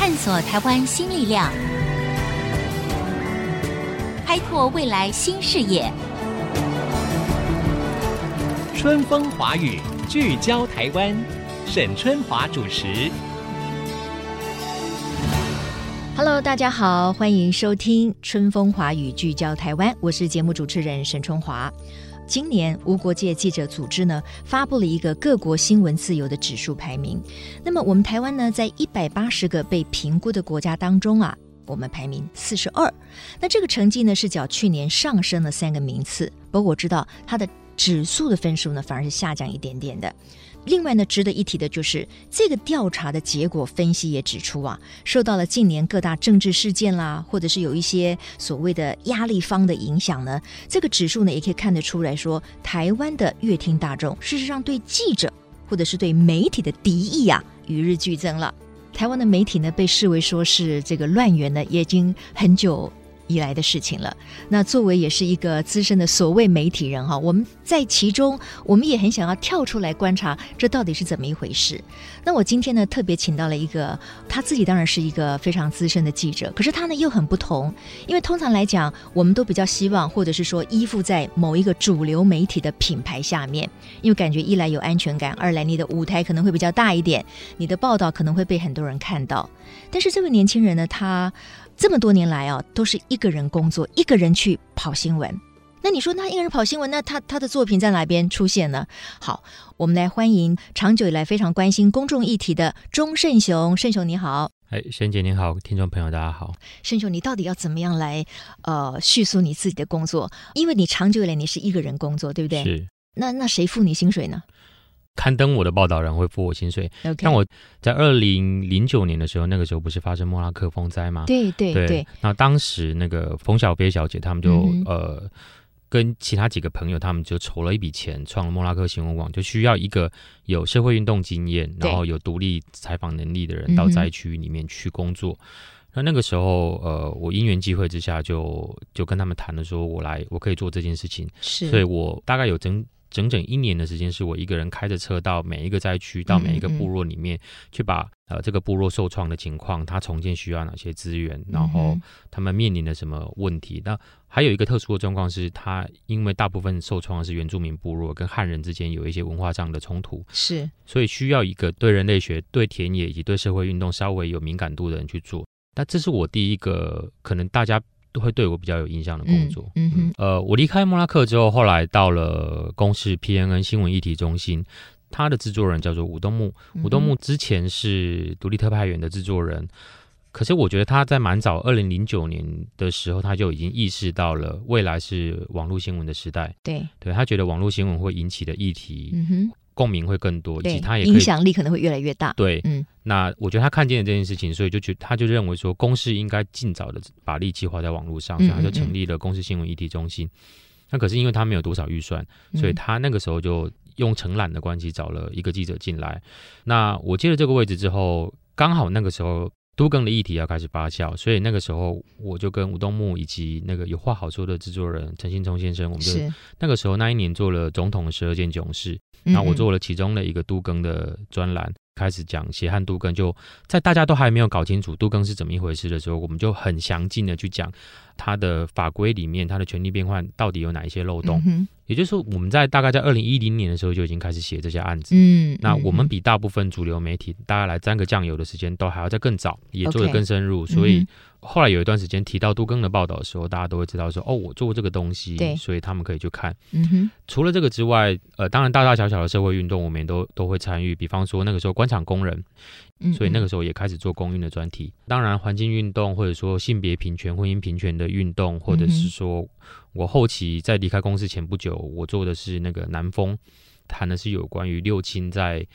探索台湾新力量，开拓未来新视野。春风华语，聚焦台湾，沈春华主持。Hello，大家好，欢迎收听《春风华语》，聚焦台湾，我是节目主持人沈春华。今年无国界记者组织呢发布了一个各国新闻自由的指数排名。那么我们台湾呢，在一百八十个被评估的国家当中啊，我们排名四十二。那这个成绩呢，是较去年上升了三个名次。不过我知道它的。指数的分数呢，反而是下降一点点的。另外呢，值得一提的就是这个调查的结果分析也指出啊，受到了近年各大政治事件啦，或者是有一些所谓的压力方的影响呢，这个指数呢也可以看得出来说，台湾的阅听大众事实上对记者或者是对媒体的敌意啊，与日俱增了。台湾的媒体呢被视为说是这个乱源呢，也已经很久。以来的事情了。那作为也是一个资深的所谓媒体人哈，我们在其中，我们也很想要跳出来观察，这到底是怎么一回事。那我今天呢，特别请到了一个，他自己当然是一个非常资深的记者，可是他呢又很不同，因为通常来讲，我们都比较希望，或者是说依附在某一个主流媒体的品牌下面，因为感觉一来有安全感，二来你的舞台可能会比较大一点，你的报道可能会被很多人看到。但是这位年轻人呢，他。这么多年来啊，都是一个人工作，一个人去跑新闻。那你说，那一个人跑新闻，那他他的作品在哪边出现呢？好，我们来欢迎长久以来非常关心公众议题的钟胜雄。胜雄你好，哎，沈姐你好，听众朋友大家好。胜雄，你到底要怎么样来呃叙述你自己的工作？因为你长久以来你是一个人工作，对不对？是。那那谁付你薪水呢？刊登我的报道人会付我薪水。但我在二零零九年的时候，那个时候不是发生莫拉克风灾吗？对对对。那当时那个冯小飞小姐他们就、嗯、呃跟其他几个朋友，他们就筹了一笔钱，创了莫拉克新闻网，就需要一个有社会运动经验，然后有独立采访能力的人到灾区里面去工作。嗯、那那个时候，呃，我因缘际会之下就，就就跟他们谈了，说我来，我可以做这件事情。是。所以我大概有整。整整一年的时间，是我一个人开着车到每一个灾区，到每一个部落里面去把呃这个部落受创的情况，它重建需要哪些资源，然后他们面临的什么问题。那还有一个特殊的状况是，他因为大部分受创的是原住民部落，跟汉人之间有一些文化上的冲突，是，所以需要一个对人类学、对田野以及对社会运动稍微有敏感度的人去做。那这是我第一个可能大家。都会对我比较有印象的工作。嗯，呃，我离开莫拉克之后，后来到了公视 PNN 新闻议题中心，他的制作人叫做武东木。武东木之前是独立特派员的制作人，可是我觉得他在蛮早，二零零九年的时候，他就已经意识到了未来是网络新闻的时代。对，对他觉得网络新闻会引起的议题，嗯哼。共鸣会更多，以及他也影响力可能会越来越大。对，嗯，那我觉得他看见了这件事情，所以就觉他就认为说，公司应该尽早的把力气花在网络上，所以他就成立了公司新闻议题中心。嗯嗯嗯，那可是因为他没有多少预算，所以他那个时候就用承揽的关系找了一个记者进来。那我接了这个位置之后，刚好那个时候都更的议题要开始发酵，所以那个时候我就跟吴东木以及那个有话好说的制作人陈新聪先生，我们就那个时候那一年做了总统的十二件囧事。那我做了其中的一个都更的专栏，开始讲血汗都更，就在大家都还没有搞清楚杜更是怎么一回事的时候，我们就很详尽的去讲它的法规里面，它的权利变换到底有哪一些漏洞。也就是说，我们在大概在二零一零年的时候就已经开始写这些案子。嗯，那我们比大部分主流媒体大概来沾个酱油的时间都还要再更早，也做得更深入，所以。后来有一段时间提到杜更的报道的时候，大家都会知道说哦，我做过这个东西，对，所以他们可以去看。嗯哼。除了这个之外，呃，当然大大小小的社会运动，我们也都都会参与。比方说那个时候官场工人，所以那个时候也开始做公运的专题。当然环境运动，或者说性别平权、婚姻平权的运动，或者是说我后期在离开公司前不久，我做的是那个南风，谈的是有关于六亲在。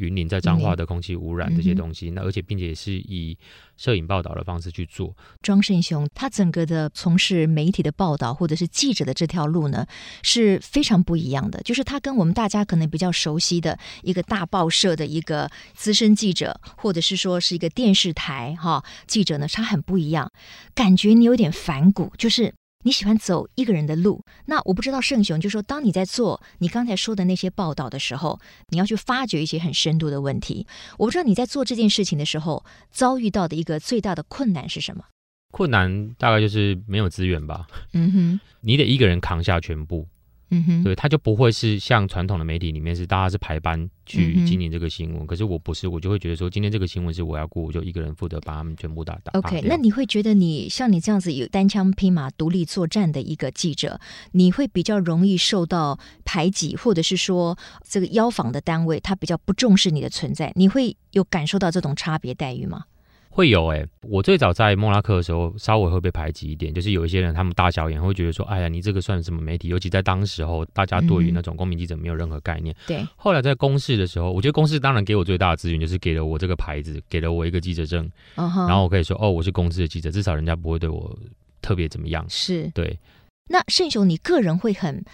云林在彰化的空气污染这些东西，嗯、那而且并且是以摄影报道的方式去做。庄胜雄他整个的从事媒体的报道或者是记者的这条路呢，是非常不一样的。就是他跟我们大家可能比较熟悉的一个大报社的一个资深记者，或者是说是一个电视台哈记者呢，他很不一样。感觉你有点反骨，就是你喜欢走一个人的路。那我不知道圣雄，就说当你在做你刚才说的那些报道的时候，你要去发掘一些很深度的问题。我不知道你在做这件事情的时候遭遇到的一个最大的困难是什么？困难大概就是没有资源吧。嗯哼，你得一个人扛下全部。嗯哼，对，他就不会是像传统的媒体里面是大家是排班去经营这个新闻，嗯，可是我不是，我就会觉得说，今天这个新闻是我要顾，我就一个人负责把他们全部打打。OK，那你会觉得你像你这样子有单枪匹马独立作战的一个记者，你会比较容易受到排挤，或者是说这个邀访的单位他比较不重视你的存在，你会有感受到这种差别待遇吗？会有哎、欸，我最早在莫拉克的时候，稍微会被排挤一点，就是有一些人他们大小眼会觉得说，哎呀，你这个算什么媒体？尤其在当时候，大家对于那种公民记者没有任何概念。对、嗯。后来在公示的时候，我觉得公视当然给我最大的资源，就是给了我这个牌子，给了我一个记者证，嗯、然后我可以说，哦，我是公视的记者，至少人家不会对我特别怎么样。是。对。那盛雄，你个人会很。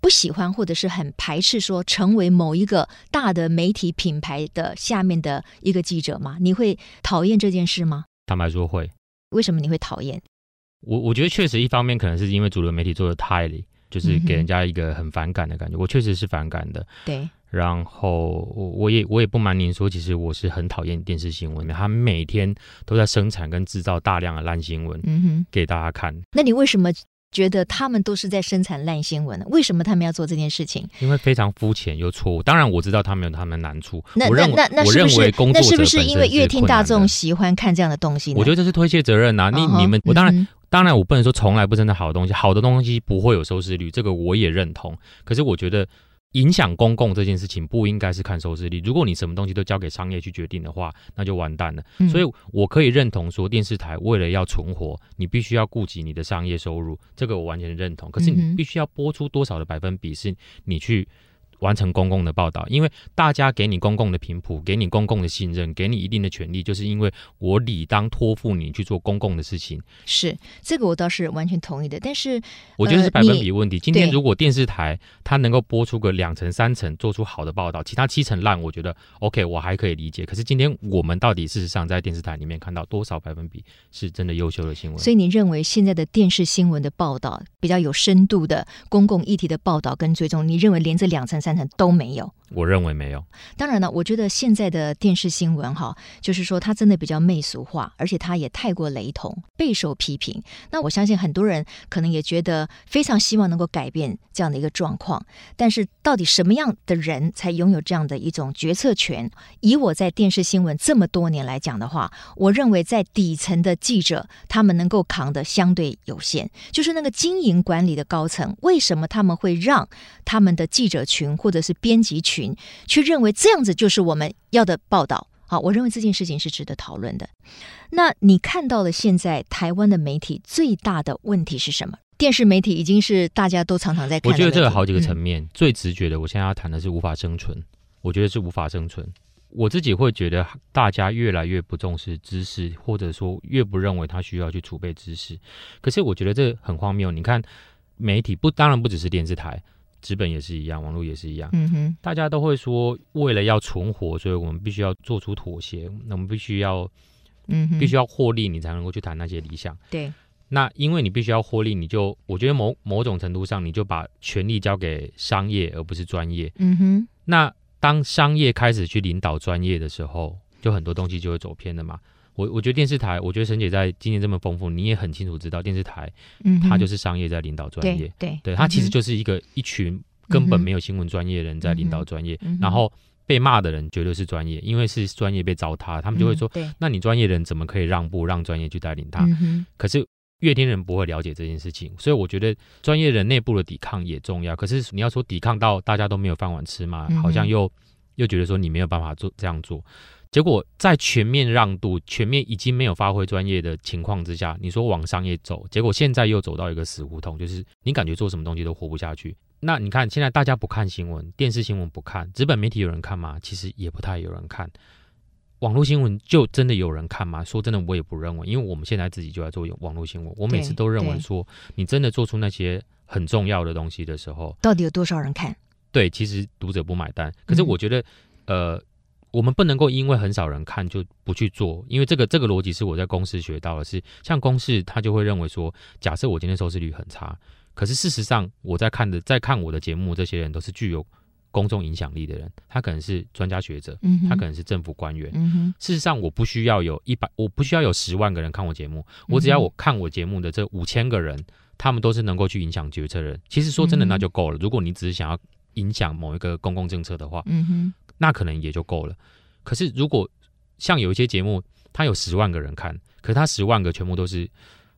不喜欢或者是很排斥说成为某一个大的媒体品牌的下面的一个记者吗？你会讨厌这件事吗？坦白说会。为什么你会讨厌？我我觉得确实一方面可能是因为主流媒体做的太，就是给人家一个很反感的感觉。嗯、我确实是反感的。对。然后我我也我也不瞒您说，其实我是很讨厌电视新闻的。他每天都在生产跟制造大量的烂新闻，嗯哼，给大家看。那你为什么？觉得他们都是在生产烂新闻，为什么他们要做这件事情？因为非常肤浅又错误。当然我知道他们有他们的难处。那那那那是不是那是不是因为乐听大众喜欢看这样的东西呢？我觉得这是推卸责任呐、啊。你、uh 你们我当然、嗯、当然我不能说从来不真的好东西，好的东西不会有收视率，这个我也认同。可是我觉得。影响公共这件事情不应该是看收视率。如果你什么东西都交给商业去决定的话，那就完蛋了。嗯、所以我可以认同说，电视台为了要存活，你必须要顾及你的商业收入，这个我完全认同。可是你必须要播出多少的百分比是你去。完成公共的报道，因为大家给你公共的频谱，给你公共的信任，给你一定的权利，就是因为我理当托付你去做公共的事情。是这个，我倒是完全同意的。但是我觉得是百分比问题。呃、今天如果电视台它能够播出个两成、三成，做出好的报道，其他七成烂，我觉得 OK，我还可以理解。可是今天我们到底事实上在电视台里面看到多少百分比是真的优秀的新闻？所以你认为现在的电视新闻的报道比较有深度的公共议题的报道跟追踪，你认为连这两成、三成都没有？我认为没有。当然了，我觉得现在的电视新闻哈，就是说它真的比较媚俗化，而且它也太过雷同，备受批评。那我相信很多人可能也觉得非常希望能够改变这样的一个状况。但是到底什么样的人才拥有这样的一种决策权？以我在电视新闻这么多年来讲的话，我认为在底层的记者他们能够扛的相对有限。就是那个经营管理的高层，为什么他们会让他们的记者群或者是编辑群？去认为这样子就是我们要的报道，好，我认为这件事情是值得讨论的。那你看到了现在台湾的媒体最大的问题是什么？电视媒体已经是大家都常常在看。我觉得这有好几个层面，嗯，最直觉的，我现在要谈的是无法生存。我觉得是无法生存。我自己会觉得大家越来越不重视知识，或者说越不认为他需要去储备知识。可是我觉得这很荒谬。你看，媒体不，当然不只是电视台。纸本也是一样，网络也是一样。嗯哼，大家都会说，为了要存活，所以我们必须要做出妥协。那我们必须要，嗯，必须要获利，你才能够去谈那些理想。对。那因为你必须要获利，你就我觉得某某种程度上，你就把权力交给商业，而不是专业。嗯哼。那当商业开始去领导专业的时候，就很多东西就会走偏了嘛。我我觉得电视台，我觉得沈姐在经验这么丰富，你也很清楚知道电视台，嗯，它就是商业在领导专业，对对，对，它其实就是一个一群根本没有新闻专业的人在领导专业，嗯，然后被骂的人绝对是专业，因为是专业被糟蹋，他们就会说，嗯，那你专业人怎么可以让步让专业去带领他？嗯，可是乐天人不会了解这件事情，所以我觉得专业人内部的抵抗也重要。可是你要说抵抗到大家都没有饭碗吃嘛，好像又又觉得说你没有办法做这样做。结果在全面让渡、全面已经没有发挥专业的情况之下，你说往商业走，结果现在又走到一个死胡同，就是你感觉做什么东西都活不下去。那你看现在大家不看新闻，电视新闻不看，纸本媒体有人看吗？其实也不太有人看。网络新闻就真的有人看吗？说真的，我也不认为，因为我们现在自己就在做网络新闻，我每次都认为说，你真的做出那些很重要的东西的时候，到底有多少人看？对，其实读者不买单。可是我觉得，嗯、呃。我们不能够因为很少人看就不去做，因为这个这个逻辑是我在公司学到的是，是像公司他就会认为说，假设我今天收视率很差，可是事实上我在看的在看我的节目，这些人都是具有公众影响力的人，他可能是专家学者，嗯，他可能是政府官员，嗯。事实上，我不需要有一百，我不需要有十万个人看我节目，我只要我看我节目的这五千个人，他们都是能够去影响决策人。其实说真的，那就够了。如果你只是想要影响某一个公共政策的话，嗯哼。那可能也就够了。可是如果像有一些节目，他有十万个人看，可是他十万个全部都是，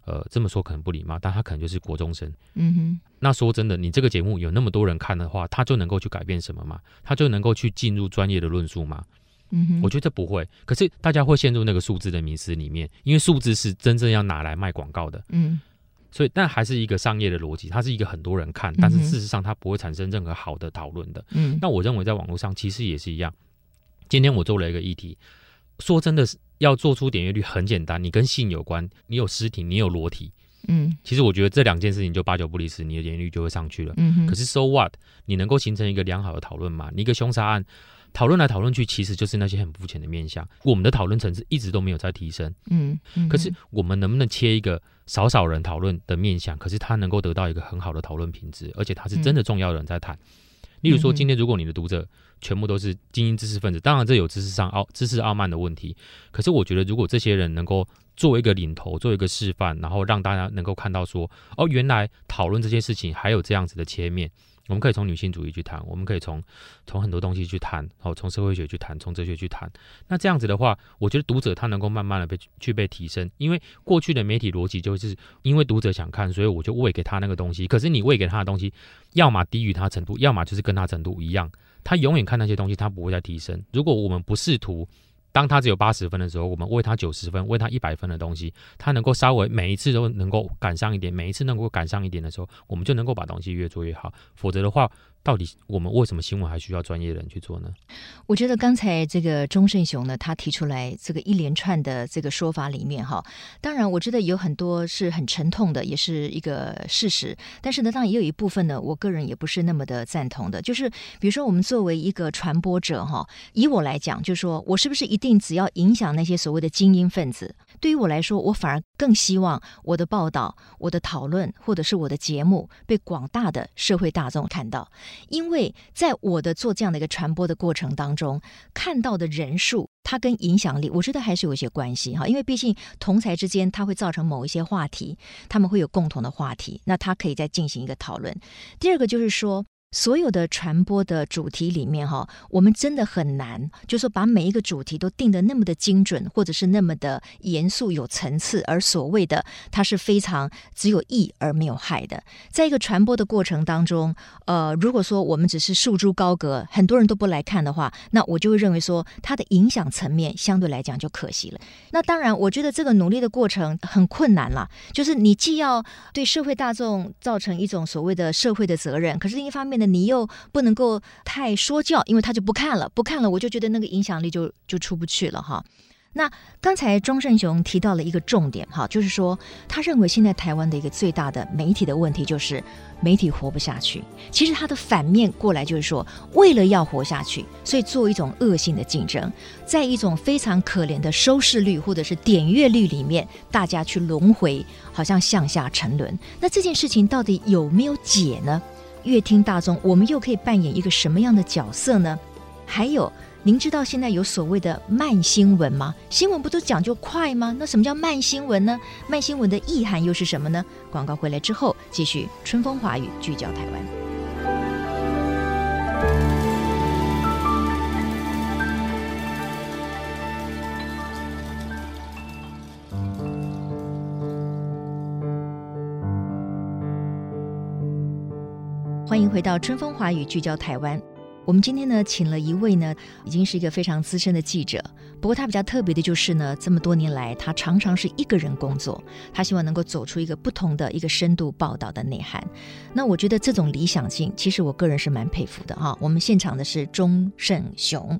呃，这么说可能不礼貌，但他可能就是国中生。嗯哼。那说真的，你这个节目有那么多人看的话，他就能够去改变什么吗？他就能够去进入专业的论述吗？嗯哼。我觉得不会。可是大家会陷入那个数字的迷思里面，因为数字是真正要拿来卖广告的。嗯。所以，但还是一个商业的逻辑，它是一个很多人看，但是事实上它不会产生任何好的讨论的。嗯，那我认为在网络上其实也是一样。今天我做了一个议题，说真的是要做出点阅率很简单，你跟性有关，你有尸体，你有裸体，嗯，其实我觉得这两件事情就八九不离十，你的点阅率就会上去了。嗯哼。可是 so what？你能够形成一个良好的讨论吗？你一个凶杀案。讨论来讨论去，其实就是那些很肤浅的面向。我们的讨论层次一直都没有在提升。嗯，嗯，可是我们能不能切一个少少人讨论的面向？可是他能够得到一个很好的讨论品质，而且他是真的重要的人在谈。嗯、例如说，今天如果你的读者全部都是精英知识分子，当然这有知识上傲、知识傲慢的问题。可是我觉得，如果这些人能够做一个领头，做一个示范，然后让大家能够看到说，哦，原来讨论这件事情还有这样子的切面。我们可以从女性主义去谈，我们可以从从很多东西去谈，哦，从社会学去谈，从哲学去谈。那这样子的话，我觉得读者他能够慢慢的被去被提升，因为过去的媒体逻辑就是因为读者想看，所以我就喂给他那个东西。可是你喂给他的东西，要么低于他程度，要么就是跟他程度一样，他永远看那些东西，他不会再提升。如果我们不试图。当他只有八十分的时候，我们喂他九十分，喂他一百分的东西，他能够稍微每一次都能够赶上一点，每一次能够赶上一点的时候，我们就能够把东西越做越好。否则的话，到底我们为什么新闻还需要专业人去做呢？我觉得刚才这个钟胜雄呢，他提出来这个一连串的这个说法里面哈，当然我觉得有很多是很沉痛的，也是一个事实。但是呢，当然也有一部分呢，我个人也不是那么的赞同的。就是比如说，我们作为一个传播者哈，以我来讲，就是说我是不是一定只要影响那些所谓的精英分子？对于我来说，我反而更希望我的报道、我的讨论或者是我的节目被广大的社会大众看到。因为在我的做这样的一个传播的过程当中，看到的人数，它跟影响力，我觉得还是有一些关系哈。因为毕竟同才之间，它会造成某一些话题，他们会有共同的话题，那它可以再进行一个讨论。第二个就是说。所有的传播的主题里面，哈，我们真的很难，就是说把每一个主题都定得那么的精准，或者是那么的严肃有层次。而所谓的它是非常只有益而没有害的，在一个传播的过程当中，呃，如果说我们只是束之高阁，很多人都不来看的话，那我就会认为说它的影响层面相对来讲就可惜了。那当然，我觉得这个努力的过程很困难了，就是你既要对社会大众造成一种所谓的社会的责任，可是另一方面，你又不能够太说教，因为他就不看了，不看了，我就觉得那个影响力就就出不去了哈。那刚才庄胜雄提到了一个重点哈，就是说他认为现在台湾的一个最大的媒体的问题就是媒体活不下去。其实他的反面过来就是说，为了要活下去，所以做一种恶性的竞争，在一种非常可怜的收视率或者是点阅率里面，大家去轮回，好像向下沉沦。那这件事情到底有没有解呢？越听大众，我们又可以扮演一个什么样的角色呢？还有，您知道现在有所谓的慢新闻吗？新闻不都讲究快吗？那什么叫慢新闻呢？慢新闻的意涵又是什么呢？广告回来之后，继续春风华语聚焦台湾。欢迎回到春风华语聚焦台湾。我们今天呢，请了一位呢，已经是一个非常资深的记者。不过他比较特别的就是呢，这么多年来，他常常是一个人工作。他希望能够走出一个不同的一个深度报道的内涵。那我觉得这种理想性，其实我个人是蛮佩服的哈。我们现场的是钟胜雄。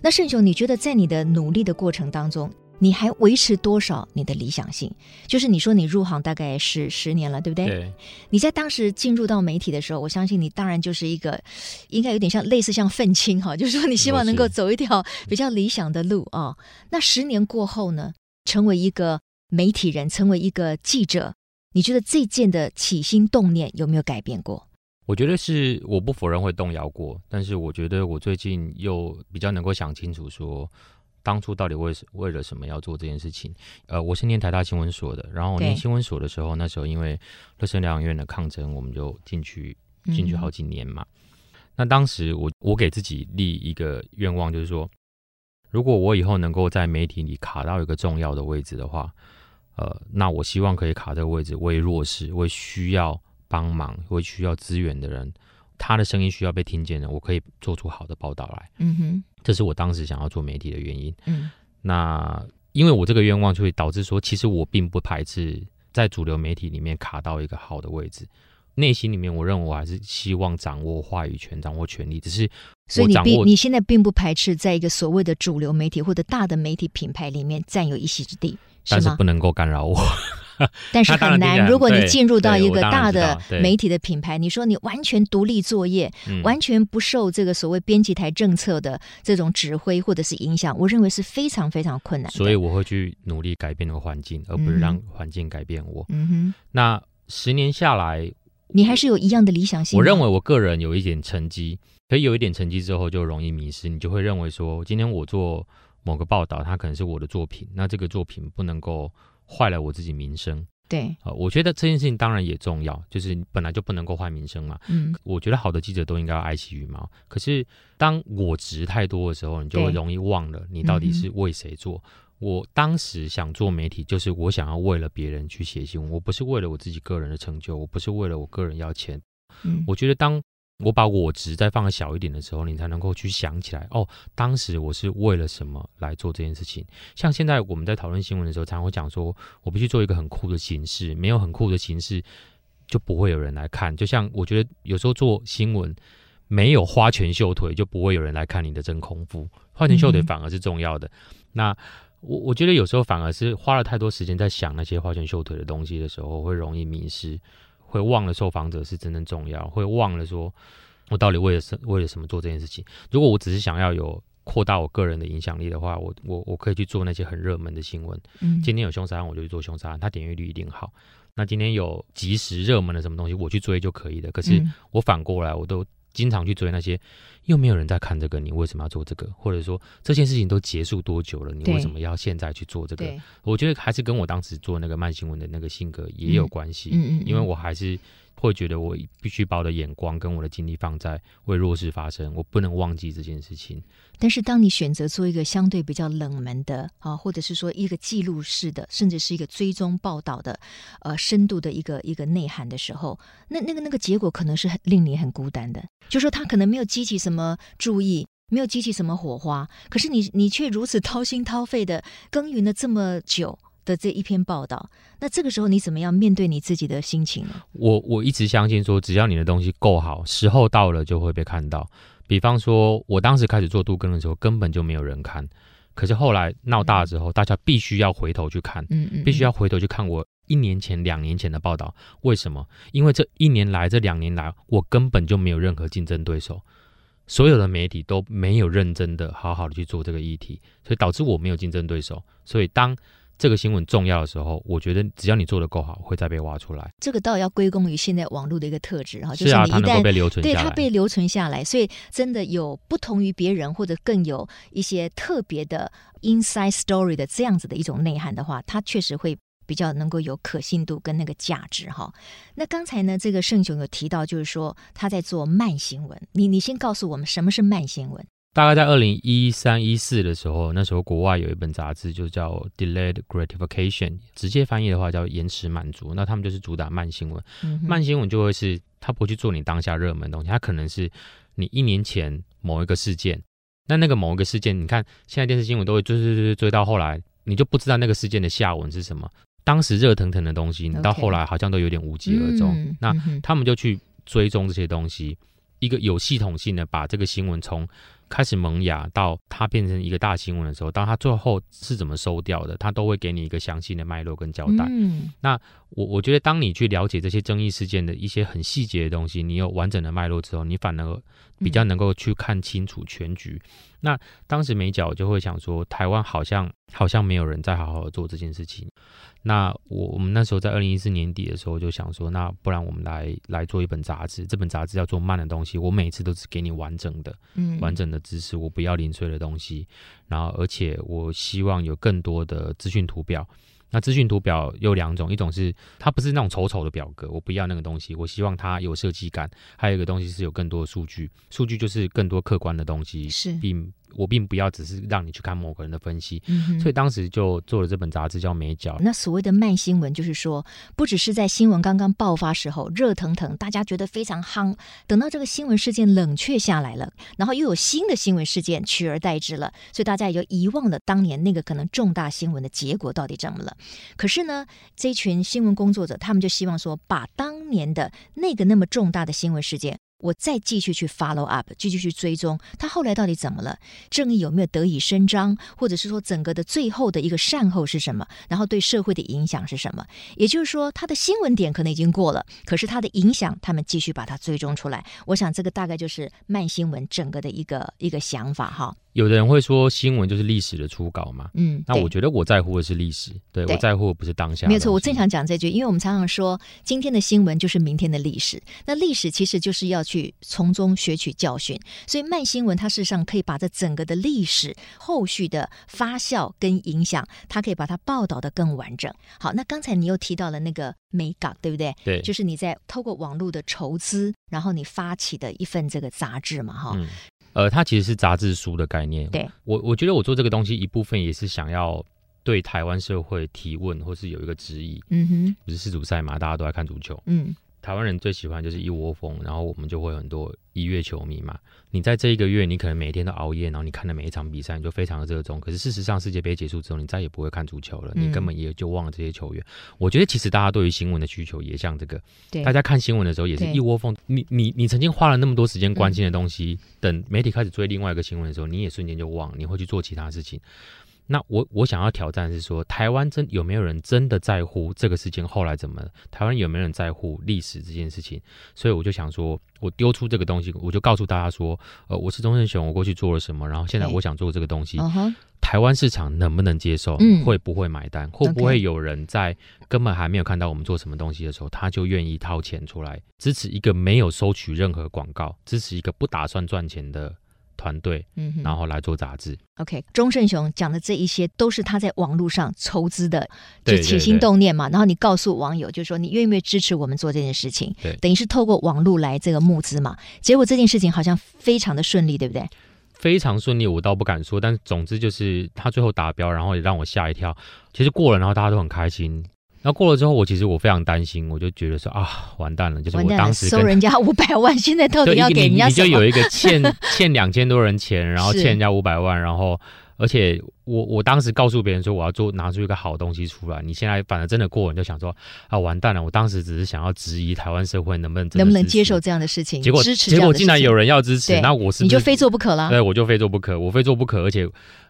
那胜雄，你觉得在你的努力的过程当中，你还维持多少你的理想性？就是你说你入行大概是十年了，对不对？对。你在当时进入到媒体的时候，我相信你当然就是一个，应该有点像类似像愤青哈，就是说你希望能够走一条比较理想的路啊、哦。那十年过后呢，成为一个媒体人，成为一个记者，你觉得这件的起心动念有没有改变过？我觉得是，我不否认会动摇过，但是我觉得我最近又比较能够想清楚说。当初到底为什为了什么要做这件事情？呃，我是念台大新闻所的，然后我念新闻所的时候，那时候因为乐生疗养院的抗争，我们就进去进去好几年嘛。嗯、那当时我我给自己立一个愿望，就是说，如果我以后能够在媒体里卡到一个重要的位置的话，呃，那我希望可以卡这个位置，为弱势、为需要帮忙、为需要资源的人。他的声音需要被听见的，我可以做出好的报道来。嗯哼，这是我当时想要做媒体的原因。嗯，那因为我这个愿望，就会导致说，其实我并不排斥在主流媒体里面卡到一个好的位置。内心里面，我认为我还是希望掌握话语权，掌握权力。只是所以你并你现在并不排斥在一个所谓的主流媒体或者大的媒体品牌里面占有一席之地，但是不能够干扰我。但是很难。如果你进入到一个大的媒体的品牌，你说你完全独立作业，完全不受这个所谓编辑台政策的这种指挥或者是影响，我认为是非常非常困难。所以我会去努力改变那个环境，而不是让环境改变我。嗯哼。那十年下来，你还是有一样的理想性。我认为我个人有一点成绩，可以有一点成绩之后就容易迷失，你就会认为说，今天我做某个报道，它可能是我的作品，那这个作品不能够。坏了我自己名声，对，呃，我觉得这件事情当然也重要，就是本来就不能够坏名声嘛。嗯，我觉得好的记者都应该要爱惜羽毛。可是当我值太多的时候，你就会容易忘了你到底是为谁做。嗯、我当时想做媒体，就是我想要为了别人去写新闻，我不是为了我自己个人的成就，我不是为了我个人要钱。嗯，我觉得当。我把我值再放小一点的时候，你才能够去想起来哦，当时我是为了什么来做这件事情。像现在我们在讨论新闻的时候，常常会讲说，我必须做一个很酷的形式，没有很酷的形式就不会有人来看。就像我觉得有时候做新闻，没有花拳绣腿就不会有人来看你的真空腹，花拳绣腿反而是重要的。嗯、那我我觉得有时候反而是花了太多时间在想那些花拳绣腿的东西的时候，会容易迷失。会忘了受访者是真正重要，会忘了说，我到底为了什为了什么做这件事情。如果我只是想要有扩大我个人的影响力的话，我我我可以去做那些很热门的新闻。嗯，今天有凶杀案，我就去做凶杀案，它点阅率一定好。那今天有即时热门的什么东西，我去追就可以了。可是我反过来，我都。经常去追那些，又没有人在看这个，你为什么要做这个？或者说这件事情都结束多久了，你为什么要现在去做这个？我觉得还是跟我当时做那个慢新闻的那个性格也有关系。嗯嗯，嗯，因为我还是。会觉得我必须把我的眼光跟我的精力放在为弱势发声，我不能忘记这件事情。但是，当你选择做一个相对比较冷门的啊，或者是说一个记录式的，甚至是一个追踪报道的，呃，深度的一个一个内涵的时候，那那个那个结果可能是很令你很孤单的。就说他可能没有激起什么注意，没有激起什么火花，可是你你却如此掏心掏肺的耕耘了这么久。的这一篇报道，那这个时候你怎么样面对你自己的心情呢？我我一直相信说，只要你的东西够好，时候到了就会被看到。比方说，我当时开始做杜更的时候，根本就没有人看。可是后来闹大了之后，嗯、大家必须要回头去看，嗯，嗯嗯，必须要回头去看我一年前、两年前的报道。为什么？因为这一年来、这两年来，我根本就没有任何竞争对手，所有的媒体都没有认真的、好好的去做这个议题，所以导致我没有竞争对手。所以当这个新闻重要的时候，我觉得只要你做的够好，会再被挖出来。这个倒要归功于现在网络的一个特质哈，就是你一旦被留存，对它被留存下来，所以真的有不同于别人或者更有一些特别的 inside story 的这样子的一种内涵的话，它确实会比较能够有可信度跟那个价值哈。那刚才呢，这个盛雄有提到，就是说他在做慢新闻，你你先告诉我们什么是慢新闻。大概在二零一三一四的时候，那时候国外有一本杂志就叫《Delayed Gratification》，直接翻译的话叫“延迟满足”。那他们就是主打慢新闻，嗯、慢新闻就会是他不去做你当下热门的东西，他可能是你一年前某一个事件。那那个某一个事件，你看现在电视新闻都会追追追追追到后来，你就不知道那个事件的下文是什么。当时热腾腾的东西，你到后来好像都有点无疾而终。嗯、那他们就去追踪这些东西，一个有系统性的把这个新闻从开始萌芽到它变成一个大新闻的时候，当它最后是怎么收掉的，它都会给你一个详细的脉络跟交代。嗯，那我我觉得，当你去了解这些争议事件的一些很细节的东西，你有完整的脉络之后，你反而比较能够去看清楚全局。嗯、那当时美角就会想说，台湾好像好像没有人在好好的做这件事情。那我我们那时候在二零一四年底的时候就想说，那不然我们来来做一本杂志，这本杂志要做慢的东西，我每次都是给你完整的，嗯，完整的知识，我不要零碎的东西，然后而且我希望有更多的资讯图表。那资讯图表有两种，一种是它不是那种丑丑的表格，我不要那个东西，我希望它有设计感，还有一个东西是有更多的数据，数据就是更多客观的东西，是并。我并不要只是让你去看某个人的分析，嗯、所以当时就做了这本杂志叫《美角》。那所谓的慢新闻，就是说不只是在新闻刚刚爆发时候热腾腾，大家觉得非常夯，等到这个新闻事件冷却下来了，然后又有新的新闻事件取而代之了，所以大家也就遗忘了当年那个可能重大新闻的结果到底怎么了。可是呢，这群新闻工作者，他们就希望说，把当年的那个那么重大的新闻事件。我再继续去 follow up，继续去追踪他后来到底怎么了，正义有没有得以伸张，或者是说整个的最后的一个善后是什么，然后对社会的影响是什么？也就是说，他的新闻点可能已经过了，可是他的影响，他们继续把它追踪出来。我想这个大概就是慢新闻整个的一个一个想法哈。有的人会说新闻就是历史的初稿嘛，嗯，那我觉得我在乎的是历史，对，对我在乎的不是当下。没有错，我正想讲这句，因为我们常常说今天的新闻就是明天的历史，那历史其实就是要去从中学取教训，所以慢新闻它事实上可以把这整个的历史后续的发酵跟影响，它可以把它报道的更完整。好，那刚才你又提到了那个美港，对不对？对，就是你在透过网络的筹资，然后你发起的一份这个杂志嘛，哈、嗯。呃，它其实是杂志书的概念。对，我我觉得我做这个东西一部分也是想要对台湾社会提问，或是有一个质疑。嗯哼，不是世足赛嘛，大家都在看足球。嗯。台湾人最喜欢就是一窝蜂，然后我们就会有很多一月球迷嘛。你在这一个月，你可能每天都熬夜，然后你看的每一场比赛，你就非常的热衷。可是事实上，世界杯结束之后，你再也不会看足球了，你根本也就忘了这些球员。嗯、我觉得其实大家对于新闻的需求也像这个，大家看新闻的时候也是一窝蜂。你你你曾经花了那么多时间关心的东西，嗯、等媒体开始追另外一个新闻的时候，你也瞬间就忘，你会去做其他事情。那我我想要挑战是说，台湾真有没有人真的在乎这个事情后来怎么了？台湾有没有人在乎历史这件事情？所以我就想说，我丢出这个东西，我就告诉大家说，呃，我是钟胜雄，我过去做了什么，然后现在我想做这个东西，台湾市场能不能接受？嗯、会不会买单？会不会有人在根本还没有看到我们做什么东西的时候，他就愿意掏钱出来支持一个没有收取任何广告、支持一个不打算赚钱的？团队，嗯，然后来做杂志。OK，钟胜雄讲的这一些都是他在网络上筹资的，就起心动念嘛。然后你告诉网友，就是说你愿不愿意支持我们做这件事情？对，等于是透过网络来这个募资嘛。结果这件事情好像非常的顺利，对不对？非常顺利，我倒不敢说，但总之就是他最后达标，然后也让我吓一跳。其实过了，然后大家都很开心。那过了之后，我其实我非常担心，我就觉得说啊，完蛋了，就是我当时收人家五百万，现在到底要给人家什么？你就有一个欠欠两千多人钱，然后欠人家五百万，然后而且我我当时告诉别人说我要做拿出一个好东西出来，你现在反而真的过了，你就想说啊，完蛋了，我当时只是想要质疑台湾社会能不能能不能接受这样的事情，结果结果竟然有人要支持，那我是你就非做不可了，对，我就非做不可，我非做不可，而且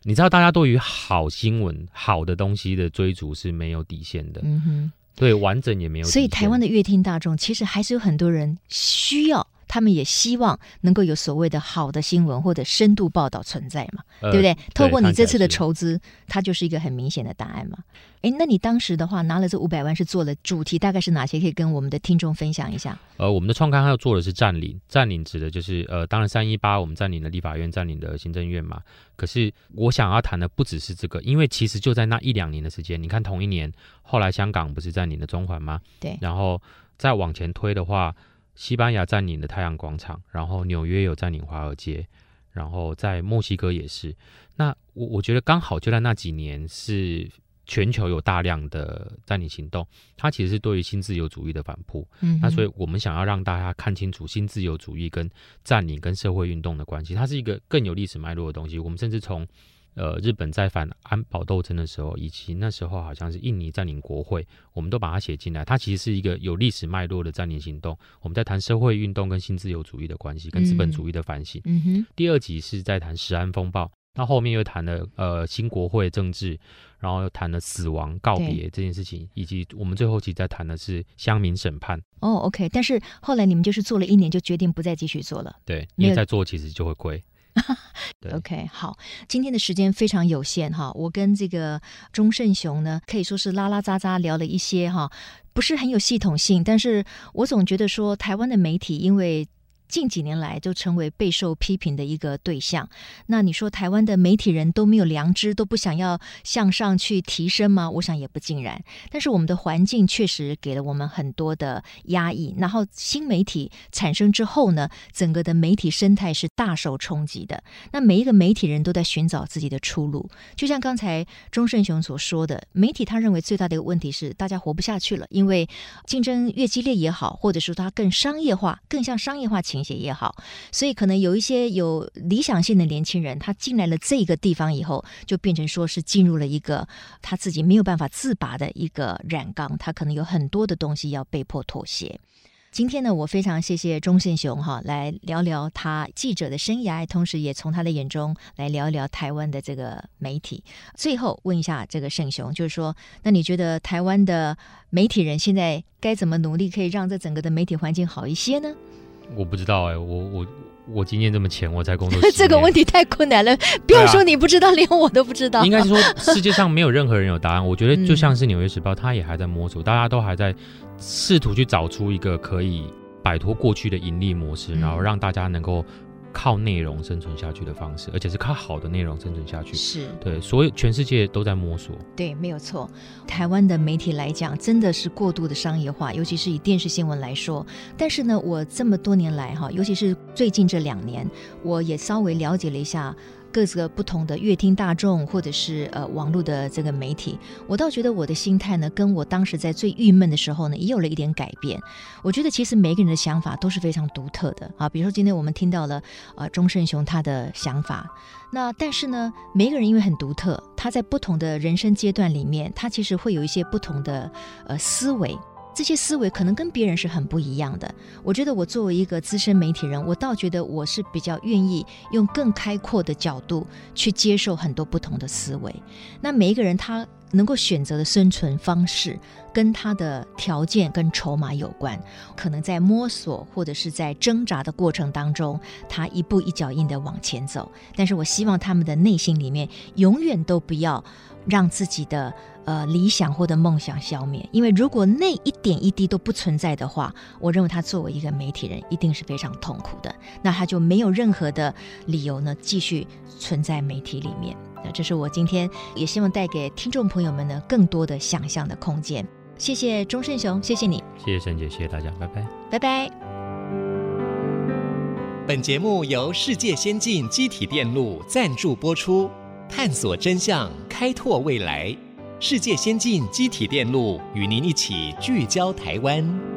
你知道，大家对于好新闻、好的东西的追逐是没有底线的，嗯哼。对，完整也没有。所以台湾的乐听大众其实还是有很多人需要，他们也希望能够有所谓的好的新闻或者深度报道存在嘛，呃、对不对？透过你这次的筹资，它就是一个很明显的答案嘛。哎，那你当时的话拿了这五百万是做了主题，大概是哪些？可以跟我们的听众分享一下。呃，我们的创刊要做的是占领，占领指的就是呃，当然三一八我们占领了立法院，占领了行政院嘛。可是我想要谈的不只是这个，因为其实就在那一两年的时间，你看同一年，后来香港不是占领了中环吗？对。然后再往前推的话，西班牙占领了太阳广场，然后纽约有占领华尔街，然后在墨西哥也是。那我我觉得刚好就在那几年是。全球有大量的占领行动，它其实是对于新自由主义的反扑。嗯，那所以我们想要让大家看清楚新自由主义跟占领跟社会运动的关系，它是一个更有历史脉络的东西。我们甚至从呃日本在反安保斗争的时候，以及那时候好像是印尼占领国会，我们都把它写进来。它其实是一个有历史脉络的占领行动。我们在谈社会运动跟新自由主义的关系，跟资本主义的反省。嗯哼。第二集是在谈食安风暴，那后面又谈了呃新国会政治，然后又谈了死亡告别这件事情，以及我们最后期在谈的是乡民审判。哦，OK。但是后来你们就是做了一年，就决定不再继续做了。对，因为再做其实就会亏。对 OK，好，今天的时间非常有限哈，我跟这个钟胜雄呢，可以说是拉拉杂杂聊了一些哈，不是很有系统性，但是我总觉得说台湾的媒体因为。近几年来就成为备受批评的一个对象。那你说台湾的媒体人都没有良知，都不想要向上去提升吗？我想也不尽然。但是我们的环境确实给了我们很多的压抑。然后新媒体产生之后呢，整个的媒体生态是大受冲击的。那每一个媒体人都在寻找自己的出路。就像刚才钟胜雄所说的，媒体他认为最大的一个问题是大家活不下去了，因为竞争越激烈也好，或者说它更商业化，更像商业化情。写也好，所以可能有一些有理想性的年轻人，他进来了这个地方以后，就变成说是进入了一个他自己没有办法自拔的一个染缸，他可能有很多的东西要被迫妥协。今天呢，我非常谢谢钟胜雄哈，来聊聊他记者的生涯，同时也从他的眼中来聊一聊台湾的这个媒体。最后问一下这个圣雄，就是说，那你觉得台湾的媒体人现在该怎么努力，可以让这整个的媒体环境好一些呢？我不知道哎、欸，我我我经验这么浅，我才工作。这个问题太困难了，不要说你不知道，啊、连我都不知道。应该是说世界上没有任何人有答案。我觉得就像是《纽约时报》，他也还在摸索，大家都还在试图去找出一个可以摆脱过去的盈利模式，然后让大家能够。靠内容生存下去的方式，而且是靠好的内容生存下去。是对，所有全世界都在摸索。对，没有错。台湾的媒体来讲，真的是过度的商业化，尤其是以电视新闻来说。但是呢，我这么多年来哈，尤其是最近这两年，我也稍微了解了一下。各个不同的乐听大众，或者是呃网络的这个媒体，我倒觉得我的心态呢，跟我当时在最郁闷的时候呢，也有了一点改变。我觉得其实每个人的想法都是非常独特的啊。比如说今天我们听到了呃钟胜雄他的想法，那但是呢，每个人因为很独特，他在不同的人生阶段里面，他其实会有一些不同的呃思维。这些思维可能跟别人是很不一样的。我觉得我作为一个资深媒体人，我倒觉得我是比较愿意用更开阔的角度去接受很多不同的思维。那每一个人他能够选择的生存方式，跟他的条件跟筹码有关。可能在摸索或者是在挣扎的过程当中，他一步一脚印的往前走。但是我希望他们的内心里面永远都不要让自己的。呃，理想或者梦想消灭，因为如果那一点一滴都不存在的话，我认为他作为一个媒体人一定是非常痛苦的。那他就没有任何的理由呢，继续存在媒体里面。那这是我今天也希望带给听众朋友们呢更多的想象的空间。谢谢钟胜雄，谢谢你，谢谢沈姐，谢谢大家，拜拜，拜拜。本节目由世界先进机体电路赞助播出，探索真相，开拓未来。世界先进机体电路与您一起聚焦台湾。